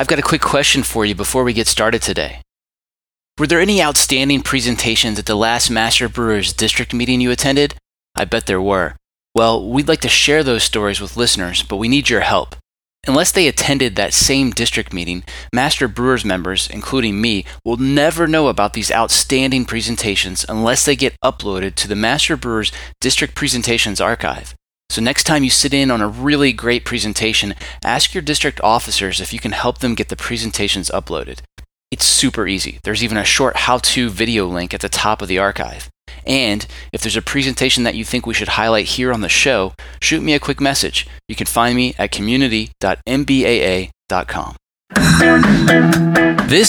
I've got a quick question for you before we get started today. Were there any outstanding presentations at the last Master Brewers District meeting you attended? I bet there were. Well, we'd like to share those stories with listeners, but we need your help. Unless they attended that same district meeting, Master Brewers members, including me, will never know about these outstanding presentations unless they get uploaded to the Master Brewers District Presentations Archive. So, next time you sit in on a really great presentation, ask your district officers if you can help them get the presentations uploaded. It's super easy. There's even a short how to video link at the top of the archive. And if there's a presentation that you think we should highlight here on the show, shoot me a quick message. You can find me at community.mbaa.com. This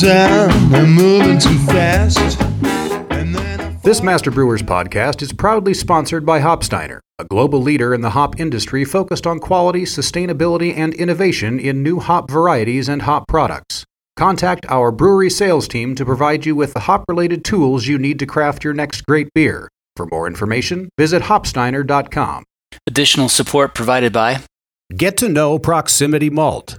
Down, I'm moving too fast. This Master Brewers podcast is proudly sponsored by Hopsteiner, a global leader in the hop industry focused on quality, sustainability, and innovation in new hop varieties and hop products. Contact our brewery sales team to provide you with the hop related tools you need to craft your next great beer. For more information, visit hopsteiner.com. Additional support provided by Get to know Proximity Malt.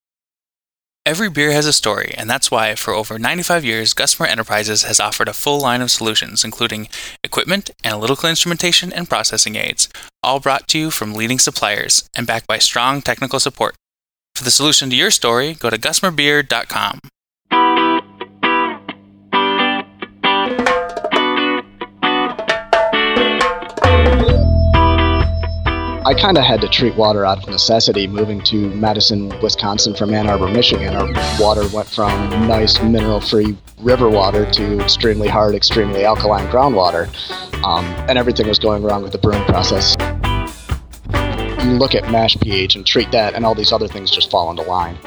Every beer has a story, and that's why, for over 95 years, Gusmer Enterprises has offered a full line of solutions, including equipment, analytical instrumentation, and processing aids, all brought to you from leading suppliers and backed by strong technical support. For the solution to your story, go to gusmerbeer.com. I kind of had to treat water out of necessity moving to Madison, Wisconsin from Ann Arbor, Michigan. Our water went from nice mineral free river water to extremely hard, extremely alkaline groundwater. Um, and everything was going wrong with the brewing process. You look at mash pH and treat that, and all these other things just fall into line.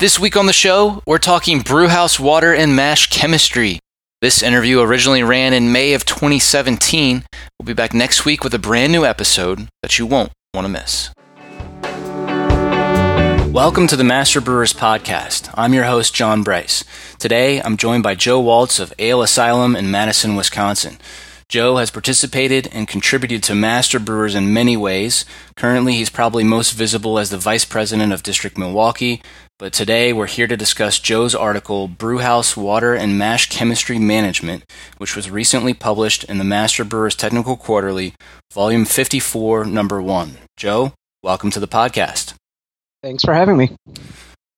This week on the show, we're talking brewhouse water and mash chemistry. This interview originally ran in May of 2017. We'll be back next week with a brand new episode that you won't want to miss. Welcome to the Master Brewers Podcast. I'm your host, John Bryce. Today, I'm joined by Joe Walts of Ale Asylum in Madison, Wisconsin. Joe has participated and contributed to Master Brewers in many ways. Currently, he's probably most visible as the Vice President of District Milwaukee, but today we're here to discuss Joe's article, Brewhouse Water and Mash Chemistry Management, which was recently published in the Master Brewers Technical Quarterly, Volume 54, Number 1. Joe, welcome to the podcast. Thanks for having me.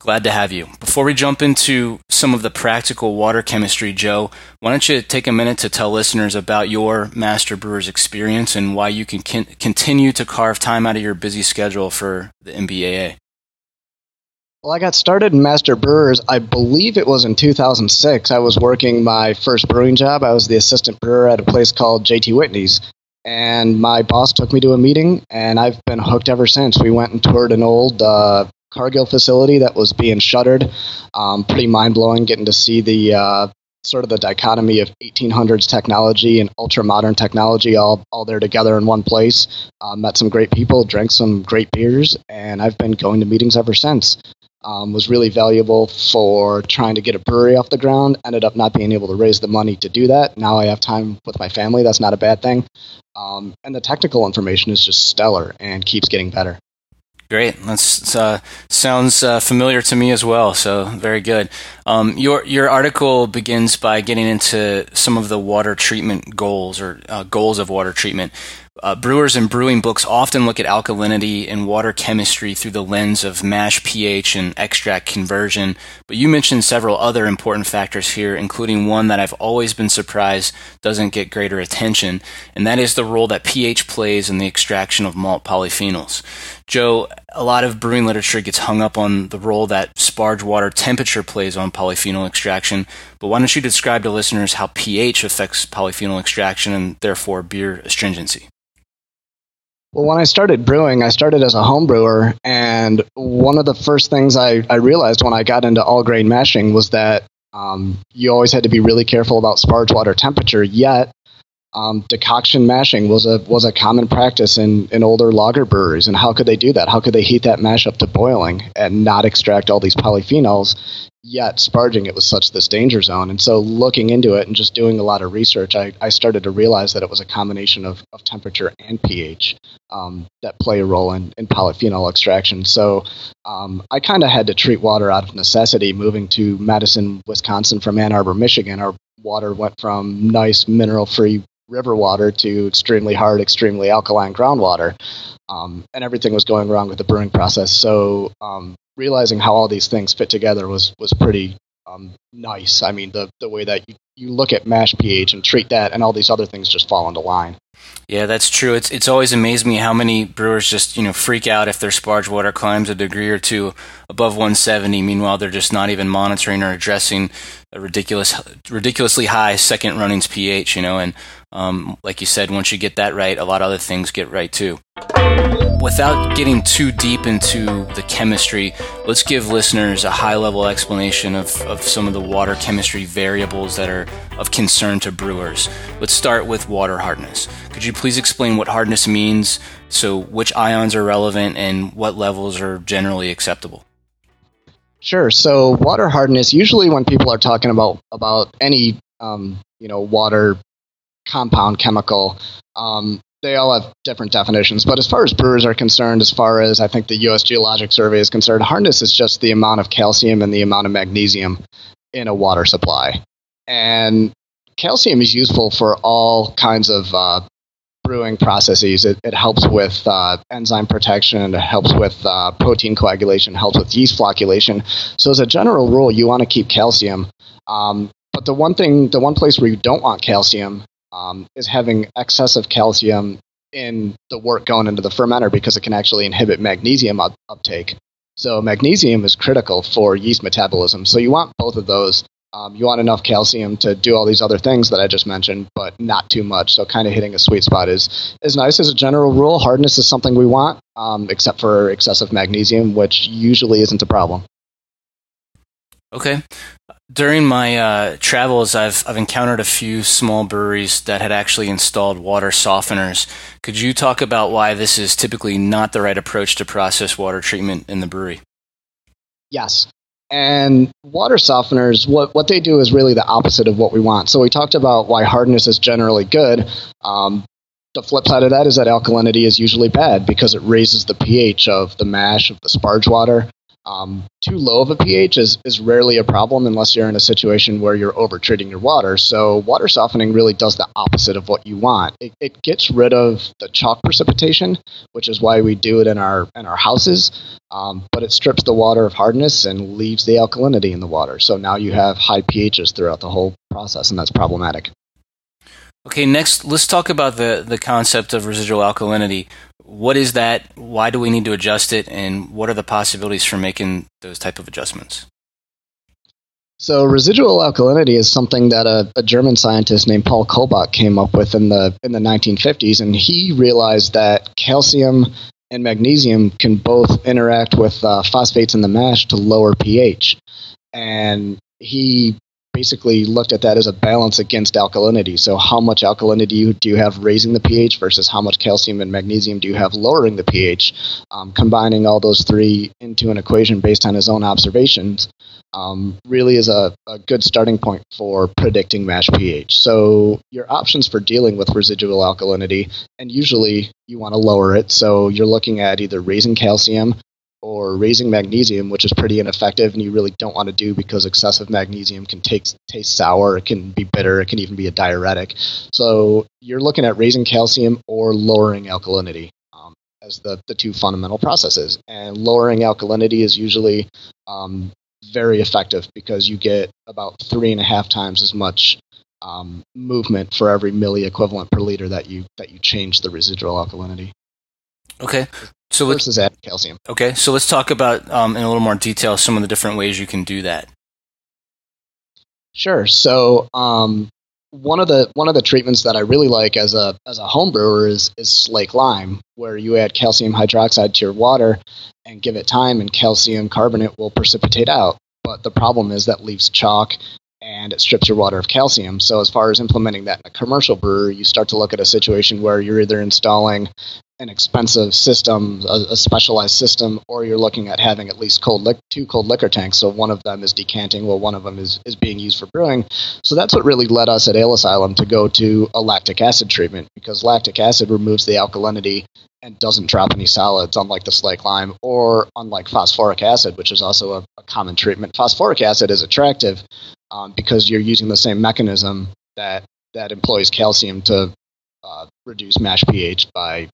Glad to have you. Before we jump into some of the practical water chemistry, Joe, why don't you take a minute to tell listeners about your Master Brewers experience and why you can continue to carve time out of your busy schedule for the MBAA? Well, I got started in Master Brewers, I believe it was in 2006. I was working my first brewing job. I was the assistant brewer at a place called JT Whitney's. And my boss took me to a meeting, and I've been hooked ever since. We went and toured an old uh, Cargill facility that was being shuttered. Um, pretty mind blowing getting to see the uh, sort of the dichotomy of 1800s technology and ultra modern technology all, all there together in one place. Uh, met some great people, drank some great beers, and I've been going to meetings ever since um, was really valuable for trying to get a brewery off the ground. Ended up not being able to raise the money to do that. Now I have time with my family. That's not a bad thing. Um, and the technical information is just stellar and keeps getting better. Great. That uh, sounds uh, familiar to me as well. So very good. Um, your your article begins by getting into some of the water treatment goals or uh, goals of water treatment. Uh, brewers and brewing books often look at alkalinity and water chemistry through the lens of mash pH and extract conversion, but you mentioned several other important factors here, including one that I've always been surprised doesn't get greater attention, and that is the role that pH plays in the extraction of malt polyphenols. Joe, a lot of brewing literature gets hung up on the role that sparge water temperature plays on polyphenol extraction, but why don't you describe to listeners how pH affects polyphenol extraction and therefore beer astringency? Well, when I started brewing, I started as a home brewer, and one of the first things I, I realized when I got into all grain mashing was that um, you always had to be really careful about sparge water temperature. Yet, um, decoction mashing was a was a common practice in, in older lager breweries. And how could they do that? How could they heat that mash up to boiling and not extract all these polyphenols? Yet sparging it was such this danger zone. And so looking into it and just doing a lot of research, I, I started to realize that it was a combination of, of temperature and pH um, that play a role in, in polyphenol extraction. So um, I kind of had to treat water out of necessity. Moving to Madison, Wisconsin from Ann Arbor, Michigan, our water went from nice mineral free river water to extremely hard, extremely alkaline groundwater. Um, and everything was going wrong with the brewing process. So um, realizing how all these things fit together was was pretty um, nice. I mean, the the way that you, you look at mash pH and treat that, and all these other things just fall into line. Yeah, that's true. It's it's always amazed me how many brewers just you know freak out if their sparge water climbs a degree or two above 170. Meanwhile, they're just not even monitoring or addressing a ridiculous, ridiculously high second runnings pH. You know, and um, like you said, once you get that right, a lot of other things get right too. Without getting too deep into the chemistry, let's give listeners a high level explanation of, of some of the water chemistry variables that are of concern to brewers. Let's start with water hardness. Could you please explain what hardness means, so which ions are relevant, and what levels are generally acceptable? Sure. So water hardness, usually when people are talking about about any um, you know water compound chemical. Um, they all have different definitions, but as far as brewers are concerned, as far as I think the U.S. Geologic Survey is concerned, hardness is just the amount of calcium and the amount of magnesium in a water supply. And calcium is useful for all kinds of uh, brewing processes. It, it helps with uh, enzyme protection, it helps with uh, protein coagulation, helps with yeast flocculation. So, as a general rule, you want to keep calcium. Um, but the one thing, the one place where you don't want calcium um, is having excessive calcium in the wort going into the fermenter because it can actually inhibit magnesium up- uptake. So magnesium is critical for yeast metabolism. So you want both of those. Um, you want enough calcium to do all these other things that I just mentioned, but not too much. So kind of hitting a sweet spot is is nice as a general rule. Hardness is something we want, um, except for excessive magnesium, which usually isn't a problem. Okay. During my uh, travels, I've I've encountered a few small breweries that had actually installed water softeners. Could you talk about why this is typically not the right approach to process water treatment in the brewery? Yes. And water softeners, what, what they do is really the opposite of what we want. So we talked about why hardness is generally good. Um, the flip side of that is that alkalinity is usually bad because it raises the pH of the mash, of the sparge water, um, too low of a pH is, is rarely a problem unless you're in a situation where you're over treating your water. So, water softening really does the opposite of what you want. It, it gets rid of the chalk precipitation, which is why we do it in our in our houses. Um, but it strips the water of hardness and leaves the alkalinity in the water. So now you have high pHs throughout the whole process, and that's problematic. Okay, next, let's talk about the, the concept of residual alkalinity what is that? Why do we need to adjust it? And what are the possibilities for making those type of adjustments? So residual alkalinity is something that a, a, German scientist named Paul Kolbach came up with in the in the 1950s, and he realized that calcium and magnesium can both interact with uh, phosphates in the mash to lower pH, and he basically looked at that as a balance against alkalinity. So, how much alkalinity do you have raising the pH versus how much calcium and magnesium do you have lowering the pH? Um, combining all those three into an equation based on his own observations um, really is a, a good starting point for predicting mash pH. So, your options for dealing with residual alkalinity, and usually you want to lower it. So, you're looking at either raising calcium or raising magnesium, which is pretty ineffective and you really don't want to do because excessive magnesium can take, taste sour, it can be bitter, it can even be a diuretic. So you're looking at raising calcium or lowering alkalinity um, as the, the two fundamental processes. And lowering alkalinity is usually um, very effective because you get about three and a half times as much um, movement for every milli equivalent per liter that you that you change the residual alkalinity. Okay. So versus add calcium. Okay, so let's talk about um, in a little more detail some of the different ways you can do that. Sure. So um, one of the one of the treatments that I really like as a as a home brewer is is slake lime, where you add calcium hydroxide to your water and give it time, and calcium carbonate will precipitate out. But the problem is that leaves chalk and it strips your water of calcium. So, as far as implementing that in a commercial brewery, you start to look at a situation where you're either installing an expensive system, a, a specialized system, or you're looking at having at least cold li- two cold liquor tanks. So, one of them is decanting, while one of them is, is being used for brewing. So, that's what really led us at Ale Asylum to go to a lactic acid treatment because lactic acid removes the alkalinity and doesn't drop any solids, unlike the slake lime, or unlike phosphoric acid, which is also a, a common treatment. Phosphoric acid is attractive um, because you're using the same mechanism that that employs calcium to uh, reduce mash pH by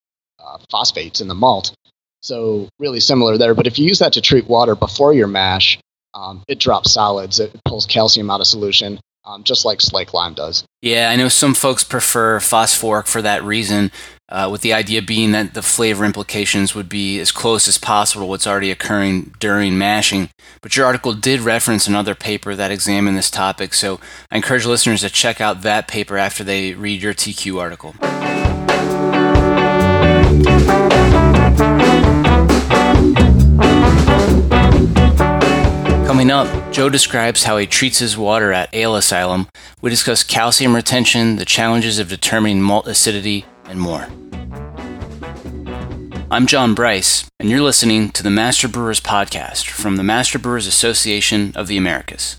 uh, phosphates in the malt. So really similar there. But if you use that to treat water before your mash, um, it drops solids. It pulls calcium out of solution, um, just like slake lime does. Yeah, I know some folks prefer phosphoric for that reason, uh, with the idea being that the flavor implications would be as close as possible to what's already occurring during mashing. But your article did reference another paper that examined this topic, so I encourage listeners to check out that paper after they read your TQ article. Coming up, Joe describes how he treats his water at Ale Asylum. We discuss calcium retention, the challenges of determining malt acidity, and more. I'm John Bryce, and you're listening to the Master Brewers Podcast from the Master Brewers Association of the Americas.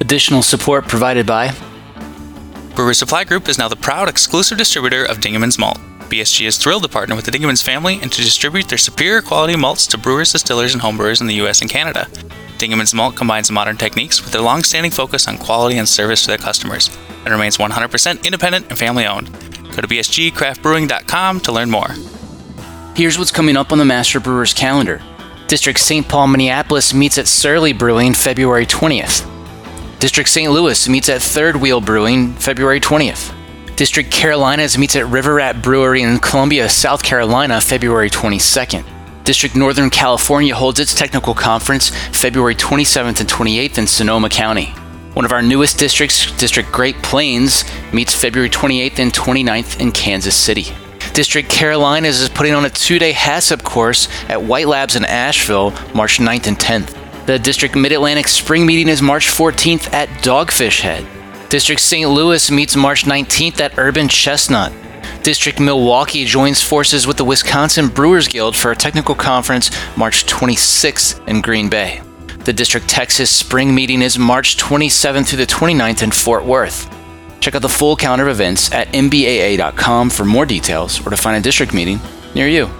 Additional support provided by Brewer Supply Group is now the proud exclusive distributor of Dingemans Malt. BSG is thrilled to partner with the Dingemans family and to distribute their superior quality malts to brewers, distillers, and homebrewers in the US and Canada. Dingemans Malt combines modern techniques with their long-standing focus on quality and service to their customers and remains 100% independent and family-owned. Go to bsgcraftbrewing.com to learn more. Here's what's coming up on the Master Brewers calendar. District St. Paul, Minneapolis meets at Surly Brewing February 20th. District St. Louis meets at Third Wheel Brewing February 20th. District Carolinas meets at River Rat Brewery in Columbia, South Carolina February 22nd. District Northern California holds its technical conference February 27th and 28th in Sonoma County. One of our newest districts, District Great Plains, meets February 28th and 29th in Kansas City. District Carolinas is putting on a two day HACCP course at White Labs in Asheville, March 9th and 10th. The District Mid Atlantic Spring Meeting is March 14th at Dogfish Head. District St. Louis meets March 19th at Urban Chestnut. District Milwaukee joins forces with the Wisconsin Brewers Guild for a technical conference March 26th in Green Bay. The District Texas Spring Meeting is March 27th through the 29th in Fort Worth. Check out the full calendar of events at mbaa.com for more details or to find a district meeting near you.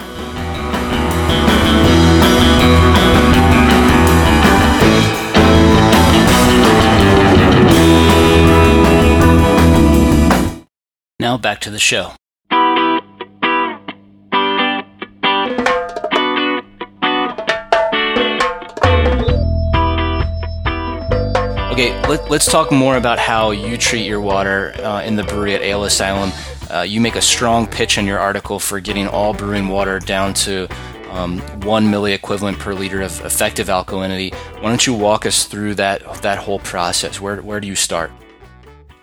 Now back to the show. Okay, let, us talk more about how you treat your water uh, in the brewery at Ale Asylum. Uh, you make a strong pitch in your article for getting all brewing water down to um, one milli equivalent per liter of effective alkalinity. Why don't you walk us through that that whole process? Where where do you start?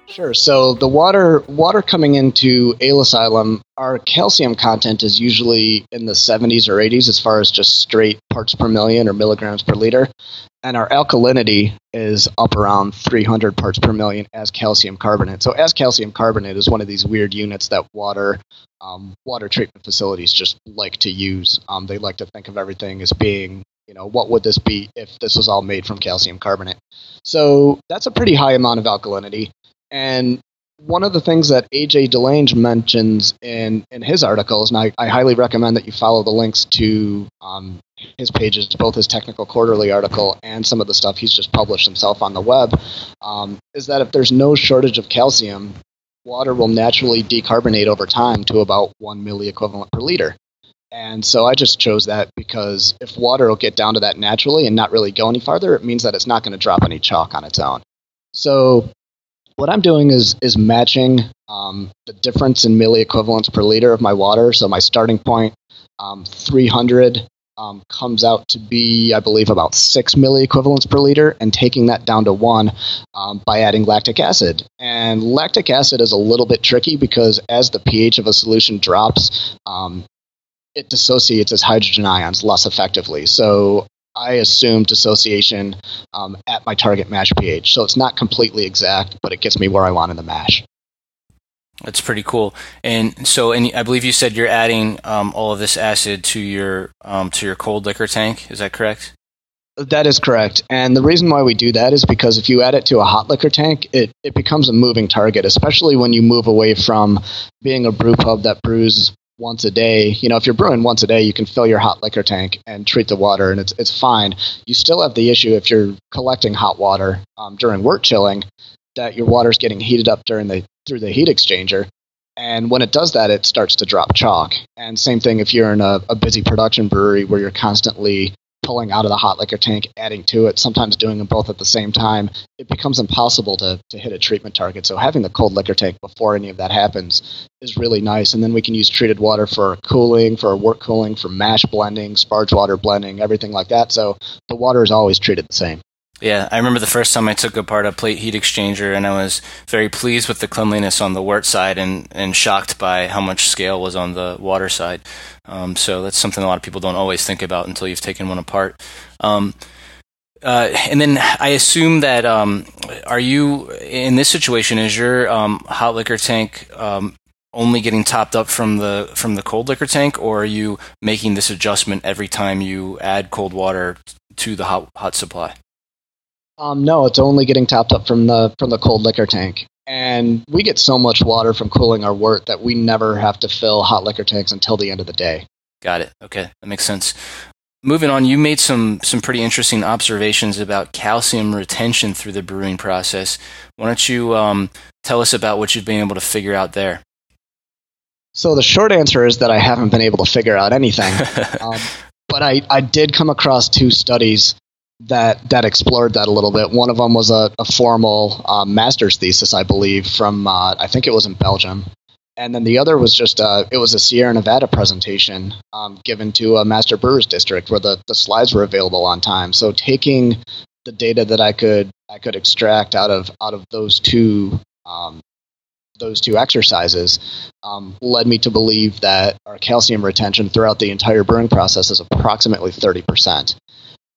Sure. So the water water coming into Ale Asylum, our calcium content is usually in the 70s or 80s as far as just straight parts per million or milligrams per liter, and our alkalinity is up around 300 parts per million as calcium carbonate. So as calcium carbonate is one of these weird units that water um, water treatment facilities just like to use. Um, they like to think of everything as being you know what would this be if this was all made from calcium carbonate so that's a pretty high amount of alkalinity and one of the things that AJ Delange mentions in, in his articles, and I, I highly recommend that you follow the links to um, his pages, both his technical quarterly article and some of the stuff he's just published himself on the web, um, is that if there's no shortage of calcium, water will naturally decarbonate over time to about one milli equivalent per liter. And so I just chose that because if water will get down to that naturally and not really go any farther, it means that it's not going to drop any chalk on its own. So what I'm doing is is matching um, the difference in milli equivalents per liter of my water. So my starting point, um, 300, um, comes out to be, I believe, about six milli equivalents per liter, and taking that down to one um, by adding lactic acid. And lactic acid is a little bit tricky because as the pH of a solution drops, um, it dissociates as hydrogen ions less effectively. So I assume dissociation um, at my target mash pH. So it's not completely exact, but it gets me where I want in the mash. That's pretty cool. And so, and I believe you said you're adding um, all of this acid to your um, to your cold liquor tank. Is that correct? That is correct. And the reason why we do that is because if you add it to a hot liquor tank, it, it becomes a moving target, especially when you move away from being a brew pub that brews once a day. You know, if you're brewing once a day, you can fill your hot liquor tank and treat the water, and it's it's fine. You still have the issue if you're collecting hot water um, during wort chilling that your water's getting heated up during the through the heat exchanger. And when it does that, it starts to drop chalk. And same thing if you're in a, a busy production brewery where you're constantly pulling out of the hot liquor tank, adding to it, sometimes doing them both at the same time, it becomes impossible to, to hit a treatment target. So having the cold liquor tank before any of that happens is really nice. And then we can use treated water for cooling, for wort cooling, for mash blending, sparge water blending, everything like that. So the water is always treated the same. Yeah, I remember the first time I took apart a plate heat exchanger, and I was very pleased with the cleanliness on the wort side, and, and shocked by how much scale was on the water side. Um, so that's something a lot of people don't always think about until you've taken one apart. Um, uh, and then I assume that um, are you in this situation? Is your um, hot liquor tank um, only getting topped up from the from the cold liquor tank, or are you making this adjustment every time you add cold water to the hot hot supply? Um, no, it's only getting topped up from the from the cold liquor tank. And we get so much water from cooling our wort that we never have to fill hot liquor tanks until the end of the day. Got it. Okay, that makes sense. Moving on, you made some some pretty interesting observations about calcium retention through the brewing process. Why don't you um, tell us about what you've been able to figure out there? So the short answer is that I haven't been able to figure out anything. um, but I, I did come across two studies that that explored that a little bit. One of them was a, a formal uh, master's thesis, I believe, from uh, I think it was in Belgium, and then the other was just a, uh, it was a Sierra Nevada presentation um, given to a master brewers district where the, the slides were available on time. So taking the data that I could I could extract out of out of those two um, those two exercises um, led me to believe that our calcium retention throughout the entire brewing process is approximately 30%.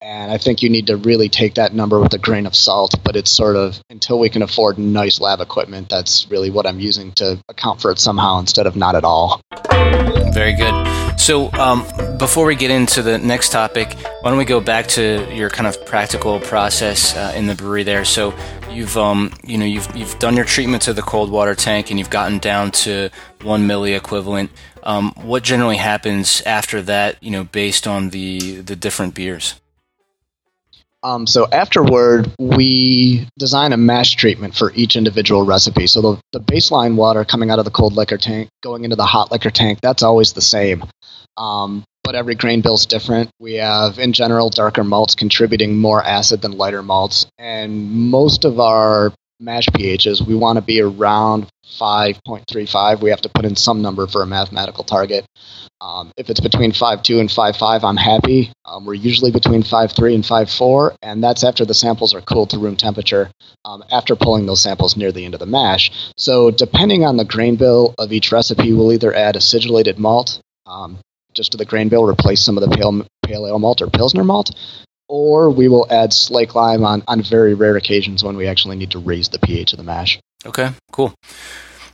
And I think you need to really take that number with a grain of salt, but it's sort of until we can afford nice lab equipment, that's really what I'm using to account for it somehow instead of not at all. Very good. So, um, before we get into the next topic, why don't we go back to your kind of practical process uh, in the brewery there? So, you've um, you know you've you've done your treatment to the cold water tank and you've gotten down to one milli equivalent. Um, what generally happens after that? You know, based on the the different beers. Um, so afterward, we design a mash treatment for each individual recipe. So the, the baseline water coming out of the cold liquor tank, going into the hot liquor tank, that's always the same. Um, but every grain bill is different. We have, in general, darker malts contributing more acid than lighter malts. And most of our mash pHs, we want to be around 5.35, we have to put in some number for a mathematical target. Um, if it's between 5.2 and 5.5, I'm happy. Um, we're usually between 5.3 and 5.4, and that's after the samples are cooled to room temperature um, after pulling those samples near the end of the mash. So, depending on the grain bill of each recipe, we'll either add acidulated malt um, just to the grain bill, replace some of the pale, pale ale malt or Pilsner malt, or we will add slake lime on, on very rare occasions when we actually need to raise the pH of the mash. Okay, cool.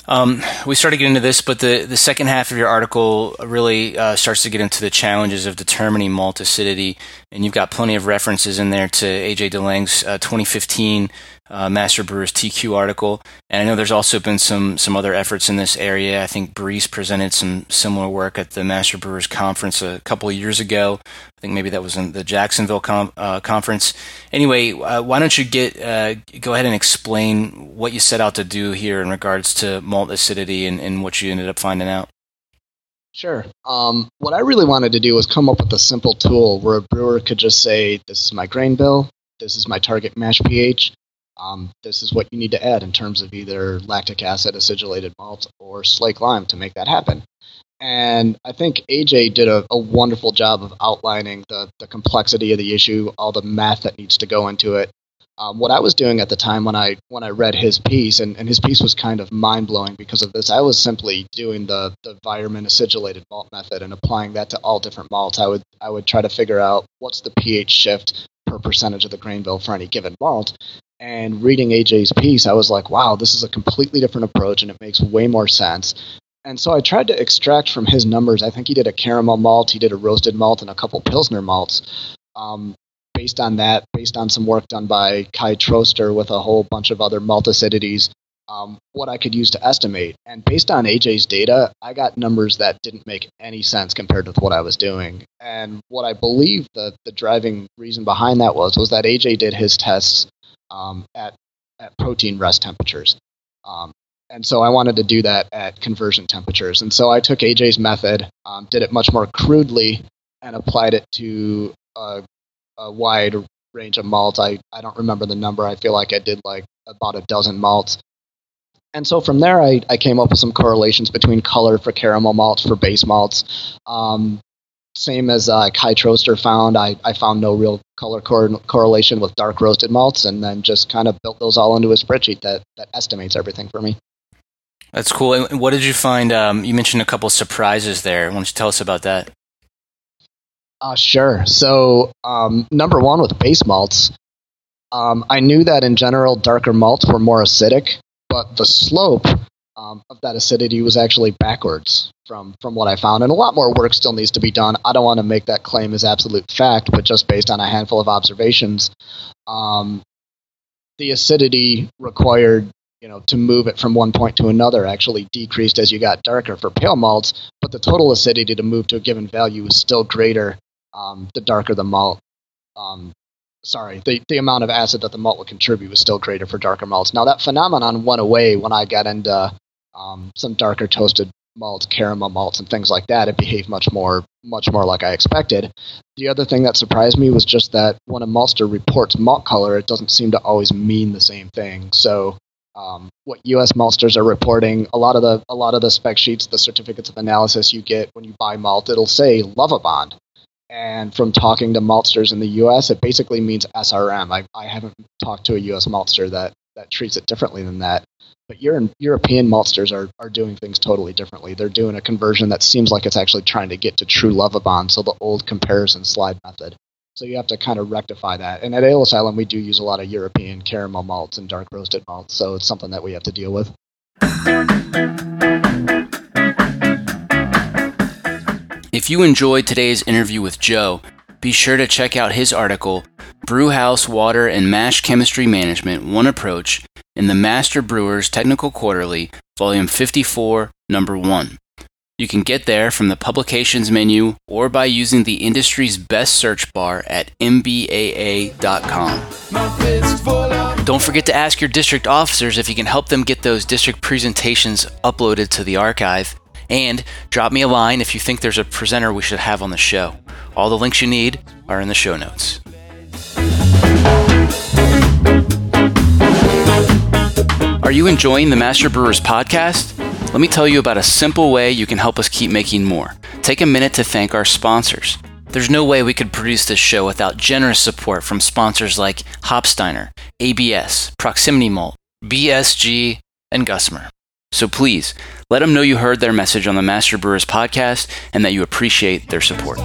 Um, we started getting into this, but the, the second half of your article really uh, starts to get into the challenges of determining malt acidity, and you've got plenty of references in there to AJ DeLange's uh, 2015 uh, Master Brewers TQ article. And I know there's also been some some other efforts in this area. I think Briess presented some similar work at the Master Brewers conference a couple of years ago. I think maybe that was in the Jacksonville com- uh, conference. Anyway, uh, why don't you get uh, go ahead and explain what you set out to do here in regards to malt acidity and, and what you ended up finding out? Sure. Um, what I really wanted to do was come up with a simple tool where a brewer could just say, "This is my grain bill. This is my target mash pH um, this is what you need to add in terms of either lactic acid, acidulated malt, or slake lime to make that happen. And I think AJ did a, a wonderful job of outlining the, the complexity of the issue, all the math that needs to go into it. Um, what I was doing at the time when I when I read his piece, and, and his piece was kind of mind blowing because of this, I was simply doing the the Weyermann acidulated malt method and applying that to all different malts. I would I would try to figure out what's the pH shift per percentage of the grain bill for any given malt, and reading AJ's piece, I was like, wow, this is a completely different approach and it makes way more sense. And so I tried to extract from his numbers. I think he did a caramel malt, he did a roasted malt, and a couple Pilsner malts. Um, based on that, based on some work done by Kai Troester with a whole bunch of other maltsacidities, um, what I could use to estimate. And based on AJ's data, I got numbers that didn't make any sense compared with what I was doing. And what I believe the, the driving reason behind that was was that AJ did his tests um, at, at protein rest temperatures. Um, and so I wanted to do that at conversion temperatures. And so I took AJ's method, um, did it much more crudely, and applied it to a, a wide range of malts. I, I don't remember the number. I feel like I did like about a dozen malts. And so from there, I, I came up with some correlations between color for caramel malts, for base malts, um, same as uh, Kai Troester found, I, I found no real color cor- correlation with dark roasted malts, and then just kind of built those all into a spreadsheet that, that estimates everything for me. That's cool. And what did you find? Um, you mentioned a couple surprises there. Why don't you tell us about that? Uh, sure. So, um, number one with base malts, um, I knew that in general darker malts were more acidic, but the slope um, of that acidity was actually backwards from from what I found, and a lot more work still needs to be done. I don't want to make that claim as absolute fact, but just based on a handful of observations, um, the acidity required you know to move it from one point to another actually decreased as you got darker for pale malts, but the total acidity to move to a given value was still greater um, the darker the malt. Um, sorry, the, the amount of acid that the malt would contribute was still greater for darker malts. Now that phenomenon went away when I got into um, some darker toasted malts, caramel malts, and things like that, it behaved much more much more like I expected. The other thing that surprised me was just that when a maltster reports malt color, it doesn't seem to always mean the same thing. So um, what U.S. maltsters are reporting, a lot of the a lot of the spec sheets, the certificates of analysis you get when you buy malt, it'll say Lovibond. And from talking to maltsters in the U.S., it basically means SRM. I, I haven't talked to a U.S. maltster that that treats it differently than that. But European maltsters are, are doing things totally differently. They're doing a conversion that seems like it's actually trying to get to true love Lovibond, so the old comparison slide method. So you have to kind of rectify that. And at Ale Asylum, we do use a lot of European caramel malts and dark roasted malts, so it's something that we have to deal with. If you enjoyed today's interview with Joe, be sure to check out his article, Brewhouse Water and Mash Chemistry Management One Approach, in the Master Brewers Technical Quarterly, Volume 54, Number 1. You can get there from the publications menu or by using the industry's best search bar at mbaa.com. Don't forget to ask your district officers if you can help them get those district presentations uploaded to the archive. And drop me a line if you think there's a presenter we should have on the show. All the links you need are in the show notes. Are you enjoying the Master Brewers podcast? Let me tell you about a simple way you can help us keep making more. Take a minute to thank our sponsors. There's no way we could produce this show without generous support from sponsors like Hopsteiner, ABS, Proximity Malt, BSG, and Gusmer. So please, let them know you heard their message on the Master Brewers podcast and that you appreciate their support.